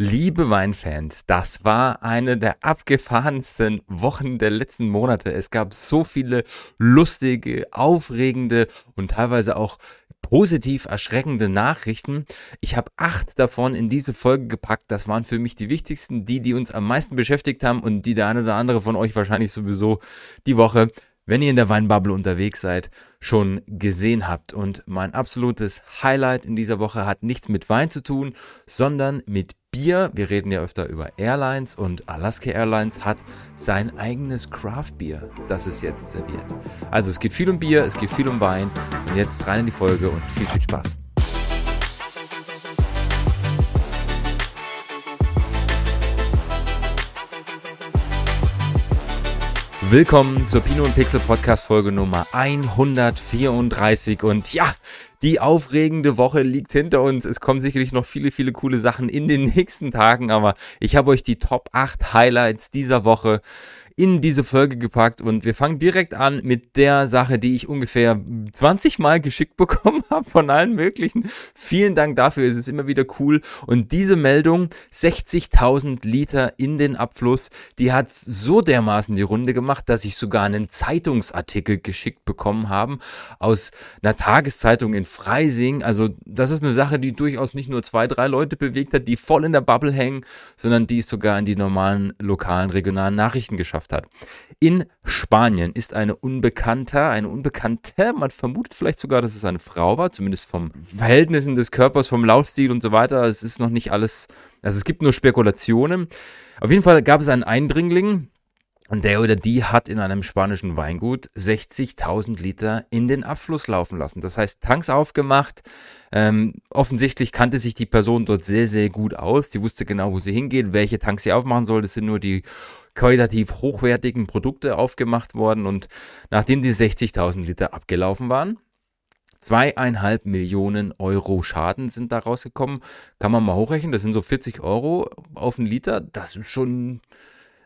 Liebe Weinfans, das war eine der abgefahrensten Wochen der letzten Monate. Es gab so viele lustige, aufregende und teilweise auch positiv erschreckende Nachrichten. Ich habe acht davon in diese Folge gepackt. Das waren für mich die wichtigsten, die, die uns am meisten beschäftigt haben und die der eine oder andere von euch wahrscheinlich sowieso die Woche wenn ihr in der Weinbubble unterwegs seid, schon gesehen habt. Und mein absolutes Highlight in dieser Woche hat nichts mit Wein zu tun, sondern mit Bier. Wir reden ja öfter über Airlines und Alaska Airlines hat sein eigenes Craft Bier, das es jetzt serviert. Also es geht viel um Bier, es geht viel um Wein. Und jetzt rein in die Folge und viel, viel Spaß. Willkommen zur Pino und Pixel Podcast Folge Nummer 134 und ja, die aufregende Woche liegt hinter uns. Es kommen sicherlich noch viele, viele coole Sachen in den nächsten Tagen, aber ich habe euch die Top 8 Highlights dieser Woche in diese Folge gepackt und wir fangen direkt an mit der Sache, die ich ungefähr 20 Mal geschickt bekommen habe von allen möglichen. Vielen Dank dafür, es ist immer wieder cool. Und diese Meldung, 60.000 Liter in den Abfluss, die hat so dermaßen die Runde gemacht, dass ich sogar einen Zeitungsartikel geschickt bekommen habe aus einer Tageszeitung in Freising. Also das ist eine Sache, die durchaus nicht nur zwei, drei Leute bewegt hat, die voll in der Bubble hängen, sondern die es sogar in die normalen lokalen, regionalen Nachrichten geschafft geschafft hat. In Spanien ist eine Unbekannte, eine Unbekannte, man vermutet vielleicht sogar, dass es eine Frau war, zumindest vom Verhältnissen des Körpers, vom Laufstil und so weiter. Es ist noch nicht alles, also es gibt nur Spekulationen. Auf jeden Fall gab es einen Eindringling, und der oder die hat in einem spanischen Weingut 60.000 Liter in den Abfluss laufen lassen. Das heißt, Tanks aufgemacht. Ähm, offensichtlich kannte sich die Person dort sehr, sehr gut aus. Die wusste genau, wo sie hingeht, welche Tanks sie aufmachen soll. Das sind nur die qualitativ hochwertigen Produkte aufgemacht worden und nachdem die 60.000 Liter abgelaufen waren, zweieinhalb Millionen Euro Schaden sind da rausgekommen. Kann man mal hochrechnen, das sind so 40 Euro auf einen Liter. Das ist schon,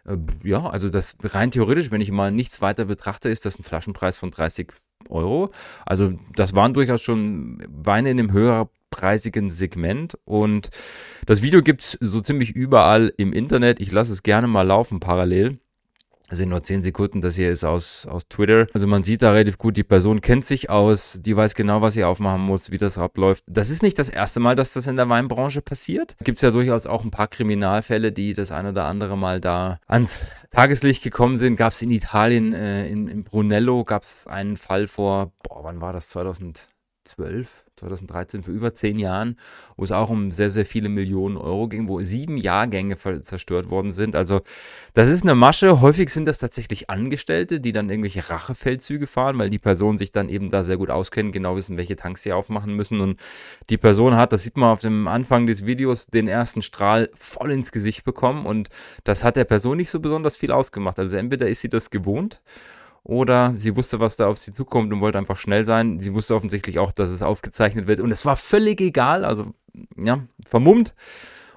äh, ja, also das rein theoretisch, wenn ich mal nichts weiter betrachte, ist das ein Flaschenpreis von 30 Euro. Also das waren durchaus schon Weine in einem höheren preisigen Segment. Und das Video gibt es so ziemlich überall im Internet. Ich lasse es gerne mal laufen parallel. Das sind nur 10 Sekunden, das hier ist aus, aus Twitter. Also man sieht da relativ gut, die Person kennt sich aus, die weiß genau, was sie aufmachen muss, wie das abläuft. Das ist nicht das erste Mal, dass das in der Weinbranche passiert. Gibt es ja durchaus auch ein paar Kriminalfälle, die das ein oder andere Mal da ans Tageslicht gekommen sind. Gab es in Italien, äh, in, in Brunello, gab es einen Fall vor, boah, wann war das, 2000? 2012, 2013, für über zehn Jahren, wo es auch um sehr, sehr viele Millionen Euro ging, wo sieben Jahrgänge zerstört worden sind. Also das ist eine Masche. Häufig sind das tatsächlich Angestellte, die dann irgendwelche Rachefeldzüge fahren, weil die Personen sich dann eben da sehr gut auskennen, genau wissen, welche Tanks sie aufmachen müssen. Und die Person hat, das sieht man auf dem Anfang des Videos, den ersten Strahl voll ins Gesicht bekommen. Und das hat der Person nicht so besonders viel ausgemacht. Also entweder ist sie das gewohnt oder sie wusste, was da auf sie zukommt und wollte einfach schnell sein. Sie wusste offensichtlich auch, dass es aufgezeichnet wird und es war völlig egal, also ja, vermummt.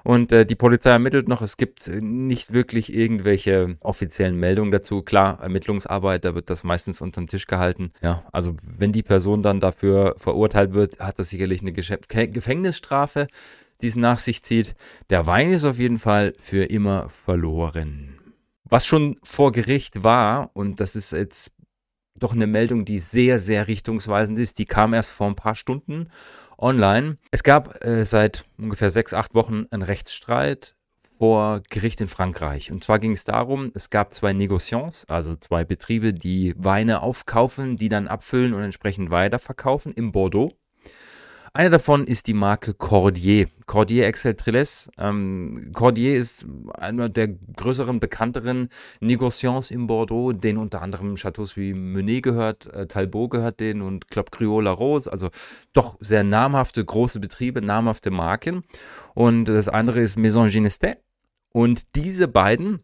Und äh, die Polizei ermittelt noch. Es gibt nicht wirklich irgendwelche offiziellen Meldungen dazu. Klar, Ermittlungsarbeit, da wird das meistens unter den Tisch gehalten. Ja, also wenn die Person dann dafür verurteilt wird, hat das sicherlich eine Geschäft Gefängnisstrafe, die es nach sich zieht. Der Wein ist auf jeden Fall für immer verloren. Was schon vor Gericht war, und das ist jetzt doch eine Meldung, die sehr, sehr richtungsweisend ist, die kam erst vor ein paar Stunden online. Es gab äh, seit ungefähr sechs, acht Wochen einen Rechtsstreit vor Gericht in Frankreich. Und zwar ging es darum, es gab zwei Negociants, also zwei Betriebe, die Weine aufkaufen, die dann abfüllen und entsprechend weiterverkaufen im Bordeaux. Einer davon ist die Marke Cordier. Cordier Excel Trilles. Ähm, Cordier ist einer der größeren, bekannteren Negociants in Bordeaux, den unter anderem Chateaus wie Menet gehört, äh, Talbot gehört denen und Club Criot La Rose. Also doch sehr namhafte, große Betriebe, namhafte Marken. Und das andere ist Maison Ginestet. Und diese beiden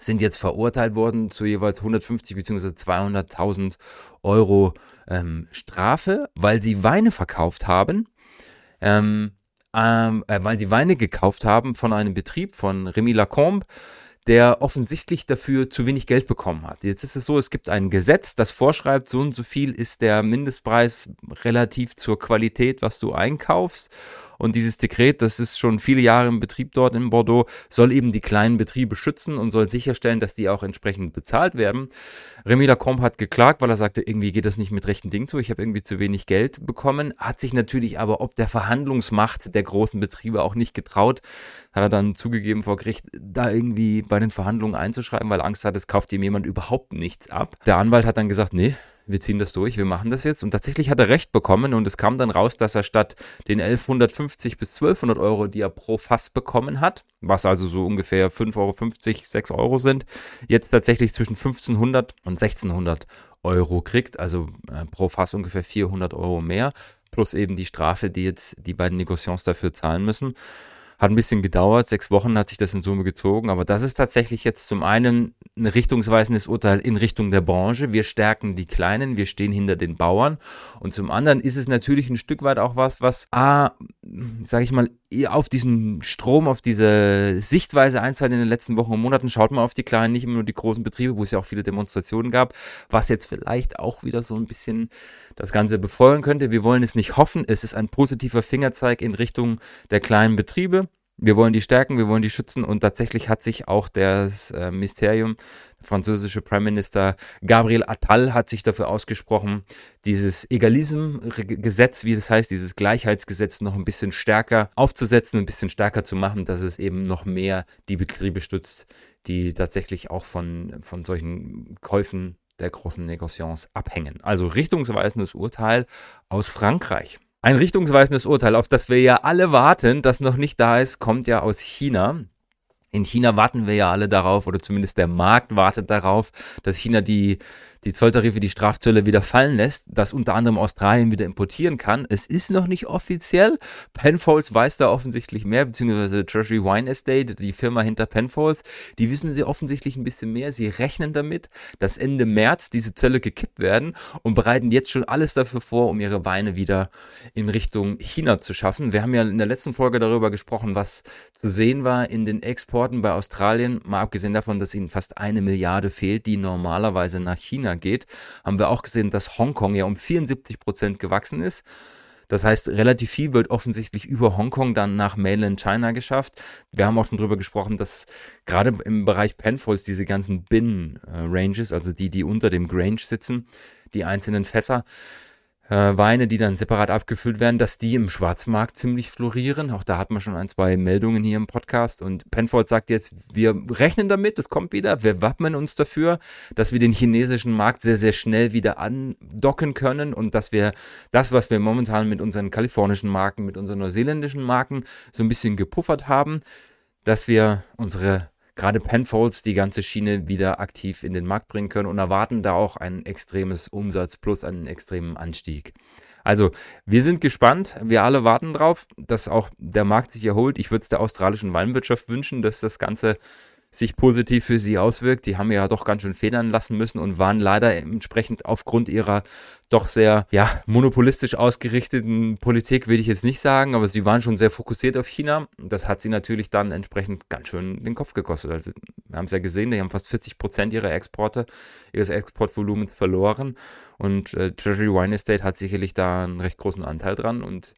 sind jetzt verurteilt worden zu jeweils 150 bzw. 200.000 Euro ähm, Strafe, weil sie Weine verkauft haben, ähm, ähm, äh, weil sie Weine gekauft haben von einem Betrieb von Remy Lacombe, der offensichtlich dafür zu wenig Geld bekommen hat. Jetzt ist es so, es gibt ein Gesetz, das vorschreibt, so und so viel ist der Mindestpreis relativ zur Qualität, was du einkaufst. Und dieses Dekret, das ist schon viele Jahre im Betrieb dort in Bordeaux, soll eben die kleinen Betriebe schützen und soll sicherstellen, dass die auch entsprechend bezahlt werden. Remy Lacombe hat geklagt, weil er sagte, irgendwie geht das nicht mit rechten Dingen zu. Ich habe irgendwie zu wenig Geld bekommen. Hat sich natürlich aber ob der Verhandlungsmacht der großen Betriebe auch nicht getraut. Hat er dann zugegeben vor Gericht, da irgendwie bei den Verhandlungen einzuschreiben, weil Angst hat, es kauft ihm jemand überhaupt nichts ab. Der Anwalt hat dann gesagt, nee, wir ziehen das durch, wir machen das jetzt. Und tatsächlich hat er recht bekommen und es kam dann raus, dass er statt den 1150 bis 1200 Euro, die er pro Fass bekommen hat, was also so ungefähr 5,50 Euro, 6 Euro sind, jetzt tatsächlich zwischen 1500 und 1600 Euro kriegt, also äh, pro Fass ungefähr 400 Euro mehr, plus eben die Strafe, die jetzt die beiden Negociants dafür zahlen müssen. Hat ein bisschen gedauert, sechs Wochen hat sich das in Summe gezogen, aber das ist tatsächlich jetzt zum einen ein richtungsweisendes Urteil in Richtung der Branche. Wir stärken die Kleinen, wir stehen hinter den Bauern. Und zum anderen ist es natürlich ein Stück weit auch was, was A, sage ich mal, auf diesen Strom, auf diese Sichtweise einzahlt in den letzten Wochen und Monaten. Schaut mal auf die Kleinen, nicht immer nur die großen Betriebe, wo es ja auch viele Demonstrationen gab, was jetzt vielleicht auch wieder so ein bisschen das Ganze befeuern könnte. Wir wollen es nicht hoffen. Es ist ein positiver Fingerzeig in Richtung der kleinen Betriebe. Wir wollen die stärken, wir wollen die schützen und tatsächlich hat sich auch das äh, Ministerium, der französische Prime Minister Gabriel Attal hat sich dafür ausgesprochen, dieses Egalism-Gesetz, wie das heißt, dieses Gleichheitsgesetz noch ein bisschen stärker aufzusetzen, ein bisschen stärker zu machen, dass es eben noch mehr die Betriebe stützt, die tatsächlich auch von, von solchen Käufen der großen Negociants abhängen. Also richtungsweisendes Urteil aus Frankreich. Ein richtungsweisendes Urteil, auf das wir ja alle warten, das noch nicht da ist, kommt ja aus China. In China warten wir ja alle darauf, oder zumindest der Markt wartet darauf, dass China die, die Zolltarife, die Strafzölle wieder fallen lässt, dass unter anderem Australien wieder importieren kann. Es ist noch nicht offiziell. Penfolds weiß da offensichtlich mehr, beziehungsweise Treasury Wine Estate, die Firma hinter Penfolds, die wissen sie offensichtlich ein bisschen mehr. Sie rechnen damit, dass Ende März diese Zölle gekippt werden und bereiten jetzt schon alles dafür vor, um ihre Weine wieder in Richtung China zu schaffen. Wir haben ja in der letzten Folge darüber gesprochen, was zu sehen war in den Exporten bei Australien, mal abgesehen davon, dass ihnen fast eine Milliarde fehlt, die normalerweise nach China geht, haben wir auch gesehen, dass Hongkong ja um 74 Prozent gewachsen ist. Das heißt, relativ viel wird offensichtlich über Hongkong dann nach Mainland China geschafft. Wir haben auch schon drüber gesprochen, dass gerade im Bereich Penfolds diese ganzen Bin-Ranges, also die, die unter dem Grange sitzen, die einzelnen Fässer, äh, Weine, die dann separat abgefüllt werden, dass die im Schwarzmarkt ziemlich florieren. Auch da hat man schon ein, zwei Meldungen hier im Podcast. Und Penfold sagt jetzt, wir rechnen damit, das kommt wieder, wir wappnen uns dafür, dass wir den chinesischen Markt sehr, sehr schnell wieder andocken können und dass wir das, was wir momentan mit unseren kalifornischen Marken, mit unseren neuseeländischen Marken so ein bisschen gepuffert haben, dass wir unsere gerade Penfolds die ganze Schiene wieder aktiv in den Markt bringen können und erwarten da auch ein extremes Umsatz plus einen extremen Anstieg. Also, wir sind gespannt. Wir alle warten drauf, dass auch der Markt sich erholt. Ich würde es der australischen Weinwirtschaft wünschen, dass das Ganze sich positiv für sie auswirkt. Die haben ja doch ganz schön federn lassen müssen und waren leider entsprechend aufgrund ihrer doch sehr ja, monopolistisch ausgerichteten Politik, will ich jetzt nicht sagen, aber sie waren schon sehr fokussiert auf China. Das hat sie natürlich dann entsprechend ganz schön den Kopf gekostet. Also, wir haben es ja gesehen, die haben fast 40 Prozent ihrer Exporte, ihres Exportvolumens verloren und äh, Treasury Wine Estate hat sicherlich da einen recht großen Anteil dran und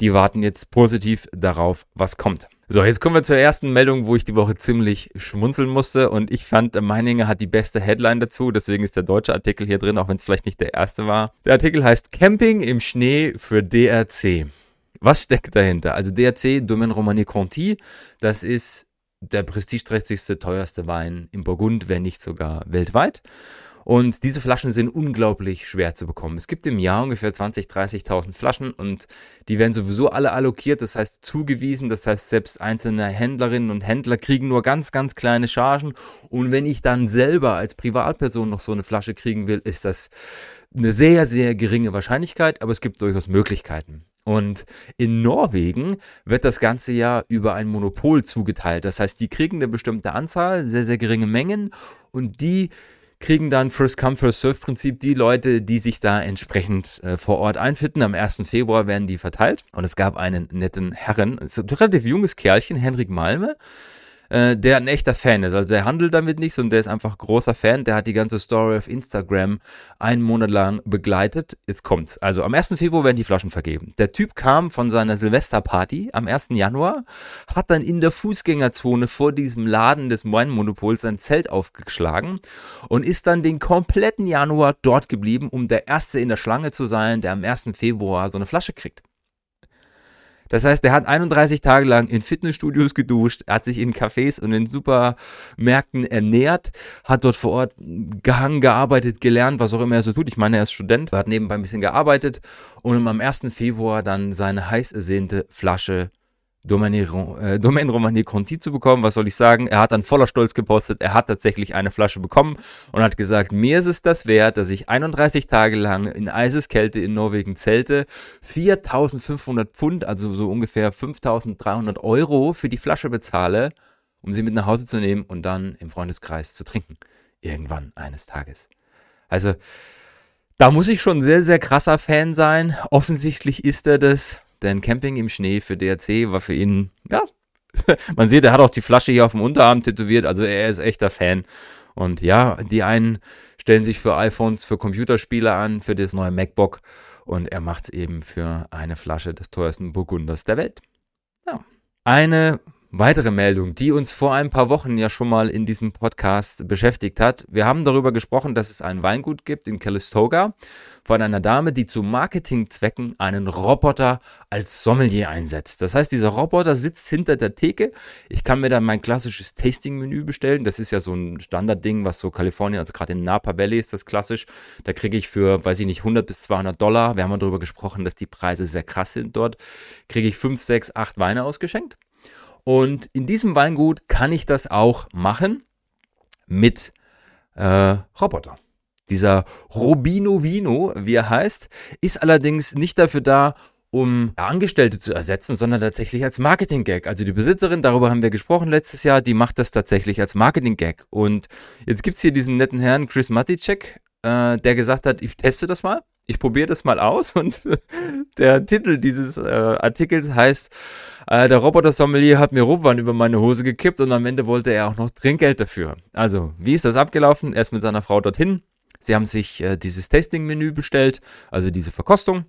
die warten jetzt positiv darauf, was kommt. So, jetzt kommen wir zur ersten Meldung, wo ich die Woche ziemlich schmunzeln musste und ich fand, Meininger hat die beste Headline dazu, deswegen ist der deutsche Artikel hier drin, auch wenn es vielleicht nicht der erste war. Der Artikel heißt Camping im Schnee für DRC. Was steckt dahinter? Also DRC, Domaine Romani Conti, das ist der prestigeträchtigste, teuerste Wein im Burgund, wenn nicht sogar weltweit. Und diese Flaschen sind unglaublich schwer zu bekommen. Es gibt im Jahr ungefähr 20.000, 30.000 Flaschen und die werden sowieso alle allokiert, das heißt zugewiesen. Das heißt, selbst einzelne Händlerinnen und Händler kriegen nur ganz, ganz kleine Chargen. Und wenn ich dann selber als Privatperson noch so eine Flasche kriegen will, ist das eine sehr, sehr geringe Wahrscheinlichkeit, aber es gibt durchaus Möglichkeiten. Und in Norwegen wird das ganze Jahr über ein Monopol zugeteilt. Das heißt, die kriegen eine bestimmte Anzahl, sehr, sehr geringe Mengen und die kriegen dann First Come, First Serve Prinzip die Leute, die sich da entsprechend äh, vor Ort einfinden. Am 1. Februar werden die verteilt und es gab einen netten Herren, ein relativ junges Kerlchen, Henrik Malme, äh, der ein echter Fan ist. Also der handelt damit nicht, sondern der ist einfach großer Fan. Der hat die ganze Story auf Instagram einen Monat lang begleitet. Jetzt kommt's. Also am 1. Februar werden die Flaschen vergeben. Der Typ kam von seiner Silvesterparty am 1. Januar, hat dann in der Fußgängerzone vor diesem Laden des Weinmonopols sein Zelt aufgeschlagen und ist dann den kompletten Januar dort geblieben, um der Erste in der Schlange zu sein, der am 1. Februar so eine Flasche kriegt. Das heißt, er hat 31 Tage lang in Fitnessstudios geduscht, hat sich in Cafés und in Supermärkten ernährt, hat dort vor Ort gehangen, gearbeitet, gelernt, was auch immer er so tut. Ich meine, er ist Student, hat nebenbei ein bisschen gearbeitet und am 1. Februar dann seine heiß ersehnte Flasche Domaine, äh, Romane Conti zu bekommen. Was soll ich sagen? Er hat dann voller Stolz gepostet, er hat tatsächlich eine Flasche bekommen und hat gesagt, mir ist es das wert, dass ich 31 Tage lang in Eiseskälte in Norwegen zelte, 4500 Pfund, also so ungefähr 5300 Euro für die Flasche bezahle, um sie mit nach Hause zu nehmen und dann im Freundeskreis zu trinken. Irgendwann eines Tages. Also, da muss ich schon sehr, sehr krasser Fan sein. Offensichtlich ist er das. Denn Camping im Schnee für DRC war für ihn, ja, man sieht, er hat auch die Flasche hier auf dem Unterarm tätowiert, also er ist echter Fan. Und ja, die einen stellen sich für iPhones, für Computerspiele an, für das neue MacBook und er macht es eben für eine Flasche des teuersten Burgunders der Welt. Ja. Eine Weitere Meldung, die uns vor ein paar Wochen ja schon mal in diesem Podcast beschäftigt hat. Wir haben darüber gesprochen, dass es ein Weingut gibt in Calistoga von einer Dame, die zu Marketingzwecken einen Roboter als Sommelier einsetzt. Das heißt, dieser Roboter sitzt hinter der Theke. Ich kann mir dann mein klassisches Tasting-Menü bestellen. Das ist ja so ein Standardding, was so Kalifornien, also gerade in Napa Valley ist das klassisch. Da kriege ich für, weiß ich nicht, 100 bis 200 Dollar. Wir haben darüber gesprochen, dass die Preise sehr krass sind dort. Kriege ich 5, 6, 8 Weine ausgeschenkt. Und in diesem Weingut kann ich das auch machen mit äh, Roboter. Dieser Robino Vino, wie er heißt, ist allerdings nicht dafür da, um Angestellte zu ersetzen, sondern tatsächlich als Marketing-Gag. Also die Besitzerin, darüber haben wir gesprochen letztes Jahr, die macht das tatsächlich als Marketing-Gag. Und jetzt gibt es hier diesen netten Herrn Chris Maticek, äh, der gesagt hat, ich teste das mal, ich probiere das mal aus. Und der Titel dieses äh, Artikels heißt äh, der Roboter-Sommelier hat mir Rotwein über meine Hose gekippt und am Ende wollte er auch noch Trinkgeld dafür. Also, wie ist das abgelaufen? Er ist mit seiner Frau dorthin. Sie haben sich äh, dieses Tasting-Menü bestellt, also diese Verkostung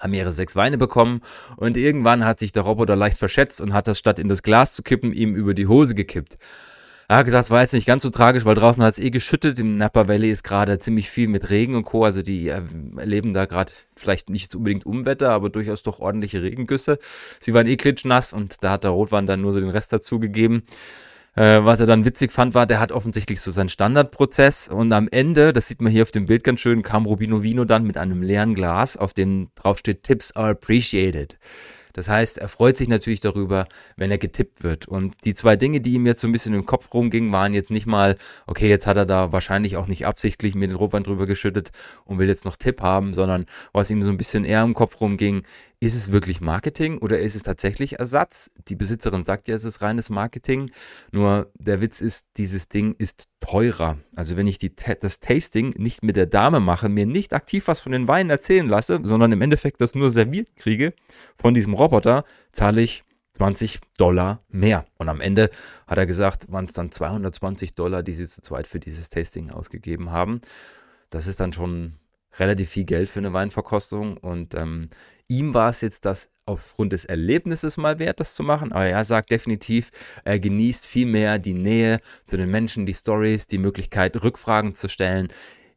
haben ihre sechs Weine bekommen und irgendwann hat sich der Roboter leicht verschätzt und hat das statt in das Glas zu kippen, ihm über die Hose gekippt. Er hat gesagt, es war jetzt nicht ganz so tragisch, weil draußen hat es eh geschüttet. Im Napa Valley ist gerade ziemlich viel mit Regen und Co. Also die erleben da gerade vielleicht nicht unbedingt Umwetter, aber durchaus doch ordentliche Regengüsse. Sie waren eh klitschnass und da hat der Rotwein dann nur so den Rest dazugegeben. Äh, was er dann witzig fand, war, der hat offensichtlich so seinen Standardprozess und am Ende, das sieht man hier auf dem Bild ganz schön, kam Rubino Vino dann mit einem leeren Glas, auf dem draufsteht Tips are appreciated. Das heißt, er freut sich natürlich darüber, wenn er getippt wird. Und die zwei Dinge, die ihm jetzt so ein bisschen im Kopf rumgingen, waren jetzt nicht mal, okay, jetzt hat er da wahrscheinlich auch nicht absichtlich mir den Rotwein drüber geschüttet und will jetzt noch Tipp haben, sondern was ihm so ein bisschen eher im Kopf rumging, ist es wirklich Marketing oder ist es tatsächlich Ersatz? Die Besitzerin sagt ja, es ist reines Marketing. Nur der Witz ist, dieses Ding ist teurer. Also wenn ich die, das Tasting nicht mit der Dame mache, mir nicht aktiv was von den Weinen erzählen lasse, sondern im Endeffekt das nur serviert kriege von diesem Roboter, zahle ich 20 Dollar mehr. Und am Ende hat er gesagt, waren es dann 220 Dollar, die sie zu zweit für dieses Tasting ausgegeben haben. Das ist dann schon relativ viel Geld für eine Weinverkostung und ähm, Ihm war es jetzt das aufgrund des Erlebnisses mal wert, das zu machen, aber er sagt definitiv, er genießt viel mehr die Nähe zu den Menschen, die Stories, die Möglichkeit, Rückfragen zu stellen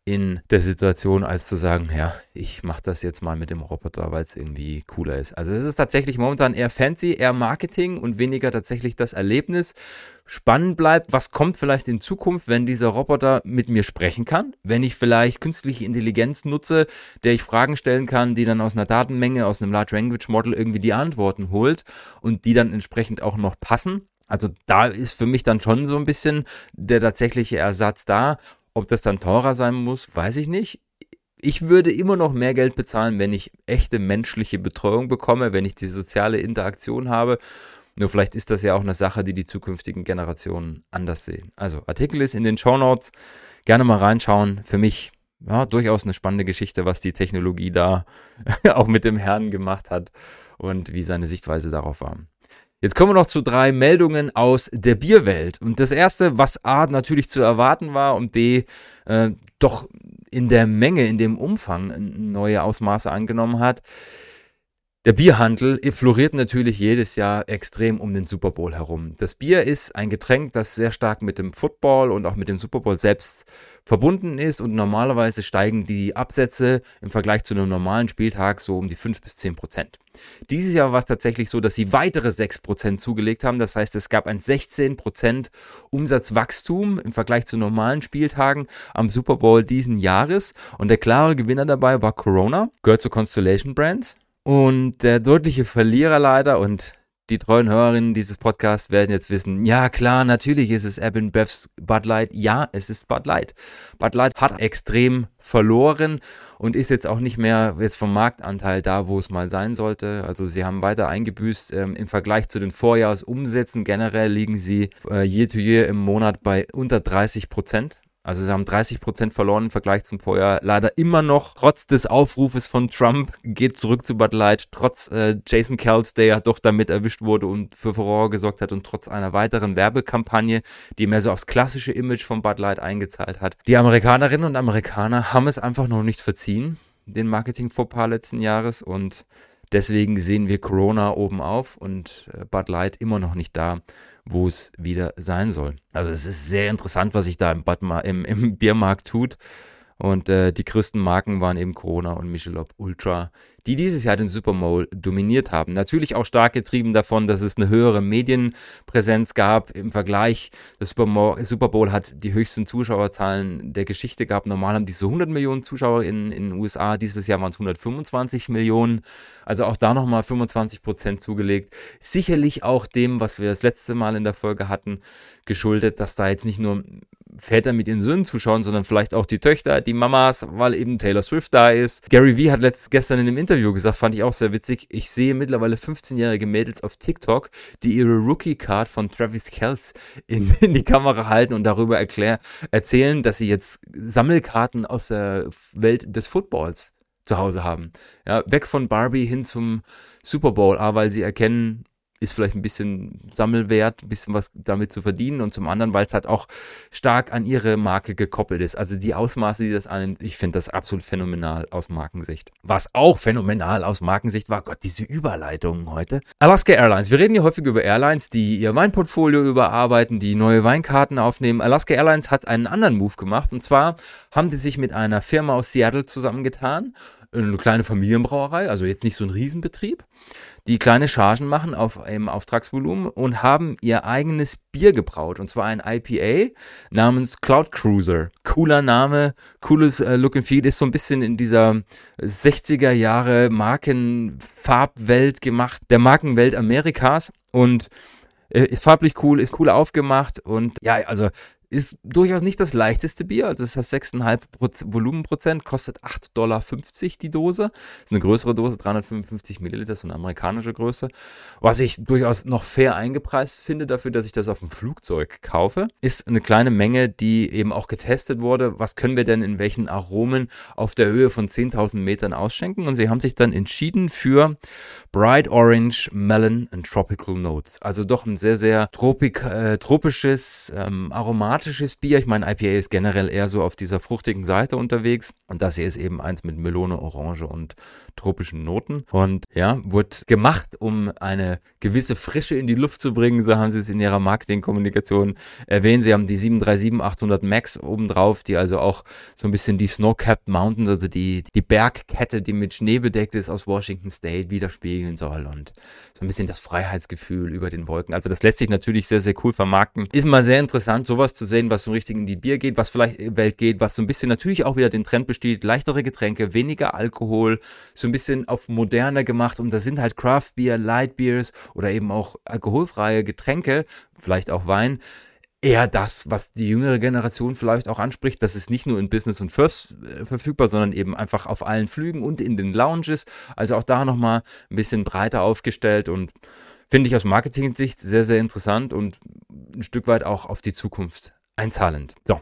in der Situation, als zu sagen, ja, ich mache das jetzt mal mit dem Roboter, weil es irgendwie cooler ist. Also es ist tatsächlich momentan eher fancy, eher Marketing und weniger tatsächlich das Erlebnis. Spannend bleibt, was kommt vielleicht in Zukunft, wenn dieser Roboter mit mir sprechen kann, wenn ich vielleicht künstliche Intelligenz nutze, der ich Fragen stellen kann, die dann aus einer Datenmenge, aus einem Large Language Model irgendwie die Antworten holt und die dann entsprechend auch noch passen. Also da ist für mich dann schon so ein bisschen der tatsächliche Ersatz da. Ob das dann teurer sein muss, weiß ich nicht. Ich würde immer noch mehr Geld bezahlen, wenn ich echte menschliche Betreuung bekomme, wenn ich die soziale Interaktion habe. Nur vielleicht ist das ja auch eine Sache, die die zukünftigen Generationen anders sehen. Also Artikel ist in den Show Notes. Gerne mal reinschauen. Für mich ja, durchaus eine spannende Geschichte, was die Technologie da auch mit dem Herrn gemacht hat und wie seine Sichtweise darauf war. Jetzt kommen wir noch zu drei Meldungen aus der Bierwelt. Und das erste, was A natürlich zu erwarten war und B äh, doch in der Menge, in dem Umfang neue Ausmaße angenommen hat. Der Bierhandel floriert natürlich jedes Jahr extrem um den Super Bowl herum. Das Bier ist ein Getränk, das sehr stark mit dem Football und auch mit dem Super Bowl selbst verbunden ist und normalerweise steigen die Absätze im Vergleich zu einem normalen Spieltag so um die 5 bis 10 Prozent. Dieses Jahr war es tatsächlich so, dass sie weitere 6 Prozent zugelegt haben. Das heißt, es gab ein 16 Prozent Umsatzwachstum im Vergleich zu normalen Spieltagen am Super Bowl diesen Jahres. Und der klare Gewinner dabei war Corona, gehört zu Constellation Brands. Und der deutliche Verlierer leider und die treuen Hörerinnen dieses Podcasts werden jetzt wissen, ja klar, natürlich ist es Evan Bevs Bud Light. Ja, es ist Bud Light. Bud Light hat extrem verloren und ist jetzt auch nicht mehr jetzt vom Marktanteil da, wo es mal sein sollte. Also sie haben weiter eingebüßt. Ähm, Im Vergleich zu den Vorjahresumsätzen generell liegen sie äh, year to year im Monat bei unter 30 Prozent. Also sie haben 30 Prozent verloren im Vergleich zum Vorjahr. Leider immer noch, trotz des Aufrufes von Trump, geht zurück zu Bud Light, trotz äh, Jason Kells, der ja doch damit erwischt wurde und für Furore gesorgt hat und trotz einer weiteren Werbekampagne, die mehr so aufs klassische Image von Bud Light eingezahlt hat. Die Amerikanerinnen und Amerikaner haben es einfach noch nicht verziehen, den Marketing-Fauxpas letzten Jahres und deswegen sehen wir Corona oben auf und äh, Bud Light immer noch nicht da, wo es wieder sein soll. Also es ist sehr interessant, was sich da im, im, im Biermarkt tut. Und äh, die größten Marken waren eben Corona und Michelob Ultra, die dieses Jahr den Super Bowl dominiert haben. Natürlich auch stark getrieben davon, dass es eine höhere Medienpräsenz gab im Vergleich. Das Super Bowl hat die höchsten Zuschauerzahlen der Geschichte gehabt. Normal haben die so 100 Millionen Zuschauer in, in den USA. Dieses Jahr waren es 125 Millionen. Also auch da nochmal 25 Prozent zugelegt. Sicherlich auch dem, was wir das letzte Mal in der Folge hatten, geschuldet, dass da jetzt nicht nur Väter mit ihren Söhnen zuschauen, sondern vielleicht auch die Töchter, die Mamas, weil eben Taylor Swift da ist. Gary Vee hat letzt, gestern in einem Interview gesagt, fand ich auch sehr witzig, ich sehe mittlerweile 15-jährige Mädels auf TikTok, die ihre Rookie-Card von Travis Kells in, in, die Kamera halten und darüber erklär, erzählen, dass sie jetzt Sammelkarten aus der Welt des Footballs zu Hause haben. Ja, weg von Barbie hin zum Super Bowl, A, weil sie erkennen, ist vielleicht ein bisschen Sammelwert, ein bisschen was damit zu verdienen und zum anderen, weil es halt auch stark an ihre Marke gekoppelt ist. Also die Ausmaße, die das annimmt, ich finde das absolut phänomenal aus Markensicht. Was auch phänomenal aus Markensicht war, Gott, diese Überleitungen heute. Alaska Airlines. Wir reden hier häufig über Airlines, die ihr Weinportfolio überarbeiten, die neue Weinkarten aufnehmen. Alaska Airlines hat einen anderen Move gemacht und zwar haben die sich mit einer Firma aus Seattle zusammengetan eine kleine Familienbrauerei, also jetzt nicht so ein Riesenbetrieb, die kleine Chargen machen auf einem Auftragsvolumen und haben ihr eigenes Bier gebraut. Und zwar ein IPA namens Cloud Cruiser. Cooler Name, cooles äh, Look and Feel, ist so ein bisschen in dieser 60er Jahre Markenfarbwelt gemacht, der Markenwelt Amerikas. Und äh, ist farblich cool, ist cool aufgemacht und ja, also ist durchaus nicht das leichteste Bier, also es hat 6,5 Volumenprozent, kostet 8,50 Dollar die Dose. Ist eine größere Dose, 355 Milliliter, so eine amerikanische Größe. Was ich durchaus noch fair eingepreist finde dafür, dass ich das auf dem Flugzeug kaufe, ist eine kleine Menge, die eben auch getestet wurde. Was können wir denn in welchen Aromen auf der Höhe von 10.000 Metern ausschenken? Und sie haben sich dann entschieden für Bright Orange, Melon and Tropical Notes. Also doch ein sehr, sehr tropik, äh, tropisches, ähm, aromatisches aromatisches Bier. Ich meine, IPA ist generell eher so auf dieser fruchtigen Seite unterwegs. Und das hier ist eben eins mit Melone, Orange und tropischen Noten. Und ja, wird gemacht, um eine gewisse Frische in die Luft zu bringen. So haben sie es in ihrer Marketingkommunikation erwähnt. Sie haben die 737-800 Max obendrauf, die also auch so ein bisschen die Snow-Capped Mountains, also die, die Bergkette, die mit Schnee bedeckt ist aus Washington State, widerspiegeln soll. Und so ein bisschen das Freiheitsgefühl über den Wolken. Also das lässt sich natürlich sehr, sehr cool vermarkten. Ist mal sehr interessant, sowas zu sehen, was so richtig in die Bier geht, was vielleicht in die Welt geht, was so ein bisschen natürlich auch wieder den Trend besteht, leichtere Getränke, weniger Alkohol, so ein bisschen auf moderner gemacht und da sind halt Craft Beer, Light Beers oder eben auch alkoholfreie Getränke, vielleicht auch Wein, eher das, was die jüngere Generation vielleicht auch anspricht. Das ist nicht nur in Business und First äh, verfügbar, sondern eben einfach auf allen Flügen und in den Lounges. Also auch da nochmal ein bisschen breiter aufgestellt und finde ich aus Marketing-Sicht sehr, sehr interessant und ein Stück weit auch auf die Zukunft einzahlend. So.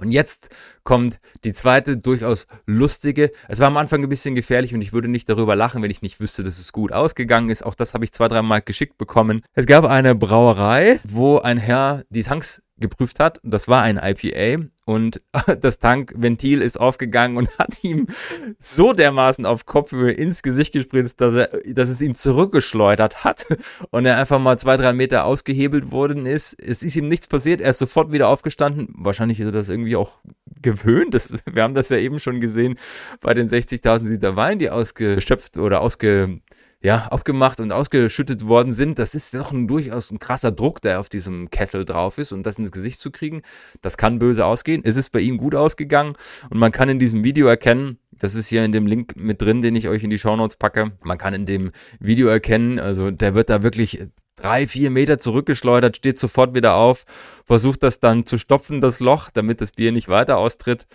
Und jetzt kommt die zweite, durchaus lustige. Es war am Anfang ein bisschen gefährlich und ich würde nicht darüber lachen, wenn ich nicht wüsste, dass es gut ausgegangen ist. Auch das habe ich zwei, dreimal geschickt bekommen. Es gab eine Brauerei, wo ein Herr die Tanks geprüft hat. Das war ein IPA und das Tankventil ist aufgegangen und hat ihm so dermaßen auf Kopfhöhe ins Gesicht gespritzt, dass, er, dass es ihn zurückgeschleudert hat und er einfach mal zwei, drei Meter ausgehebelt worden ist. Es ist ihm nichts passiert, er ist sofort wieder aufgestanden. Wahrscheinlich ist er das irgendwie auch gewöhnt. Das, wir haben das ja eben schon gesehen bei den 60.000 Liter Wein, die ausgeschöpft oder ausge ja, aufgemacht und ausgeschüttet worden sind, das ist doch ein, durchaus ein krasser Druck, der auf diesem Kessel drauf ist und das ins Gesicht zu kriegen, das kann böse ausgehen. Es ist bei ihm gut ausgegangen und man kann in diesem Video erkennen, das ist hier in dem Link mit drin, den ich euch in die Shownotes packe. Man kann in dem Video erkennen, also der wird da wirklich drei, vier Meter zurückgeschleudert, steht sofort wieder auf, versucht das dann zu stopfen, das Loch, damit das Bier nicht weiter austritt.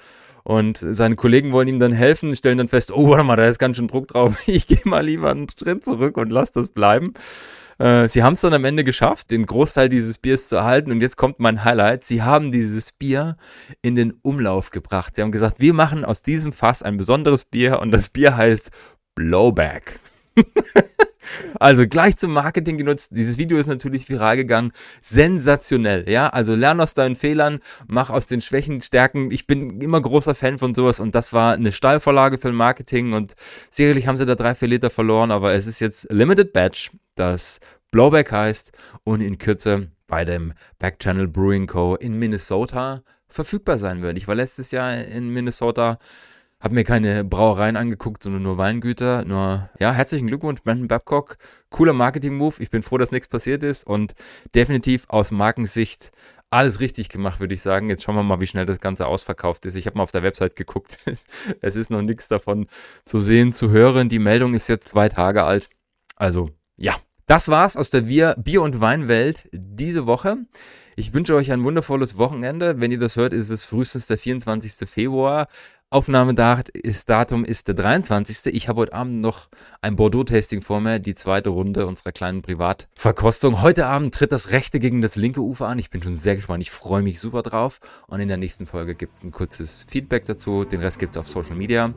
Und seine Kollegen wollen ihm dann helfen, stellen dann fest, oh, warte mal, da ist ganz schön Druck drauf. Ich gehe mal lieber einen Schritt zurück und lass das bleiben. Äh, sie haben es dann am Ende geschafft, den Großteil dieses Biers zu erhalten. Und jetzt kommt mein Highlight. Sie haben dieses Bier in den Umlauf gebracht. Sie haben gesagt, wir machen aus diesem Fass ein besonderes Bier und das Bier heißt Blowback. Also gleich zum Marketing genutzt. Dieses Video ist natürlich viral gegangen. Sensationell, ja. Also lern aus deinen Fehlern, mach aus den Schwächen Stärken. Ich bin immer großer Fan von sowas und das war eine Steilvorlage für Marketing und sicherlich haben sie da drei, vier Liter verloren, aber es ist jetzt Limited Batch, das Blowback heißt und in Kürze bei dem Backchannel Brewing Co. in Minnesota verfügbar sein wird. Ich war letztes Jahr in Minnesota habe mir keine Brauereien angeguckt, sondern nur Weingüter. Nur, ja, herzlichen Glückwunsch, Brandon Babcock. Cooler Marketing-Move. Ich bin froh, dass nichts passiert ist und definitiv aus Markensicht alles richtig gemacht, würde ich sagen. Jetzt schauen wir mal, wie schnell das Ganze ausverkauft ist. Ich habe mal auf der Website geguckt. es ist noch nichts davon zu sehen, zu hören. Die Meldung ist jetzt zwei Tage alt. Also, ja. Das war's aus der Bier-, Bier und Weinwelt diese Woche. Ich wünsche euch ein wundervolles Wochenende. Wenn ihr das hört, ist es frühestens der 24. Februar. Aufnahmedatum ist der 23. Ich habe heute Abend noch ein Bordeaux-Tasting vor mir, die zweite Runde unserer kleinen Privatverkostung. Heute Abend tritt das rechte gegen das linke Ufer an. Ich bin schon sehr gespannt. Ich freue mich super drauf. Und in der nächsten Folge gibt es ein kurzes Feedback dazu. Den Rest gibt es auf Social Media.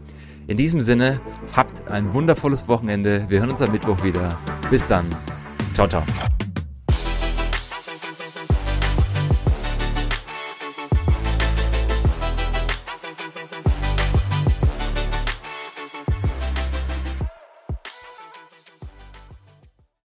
In diesem Sinne, habt ein wundervolles Wochenende. Wir hören uns am Mittwoch wieder. Bis dann. Ciao, ciao.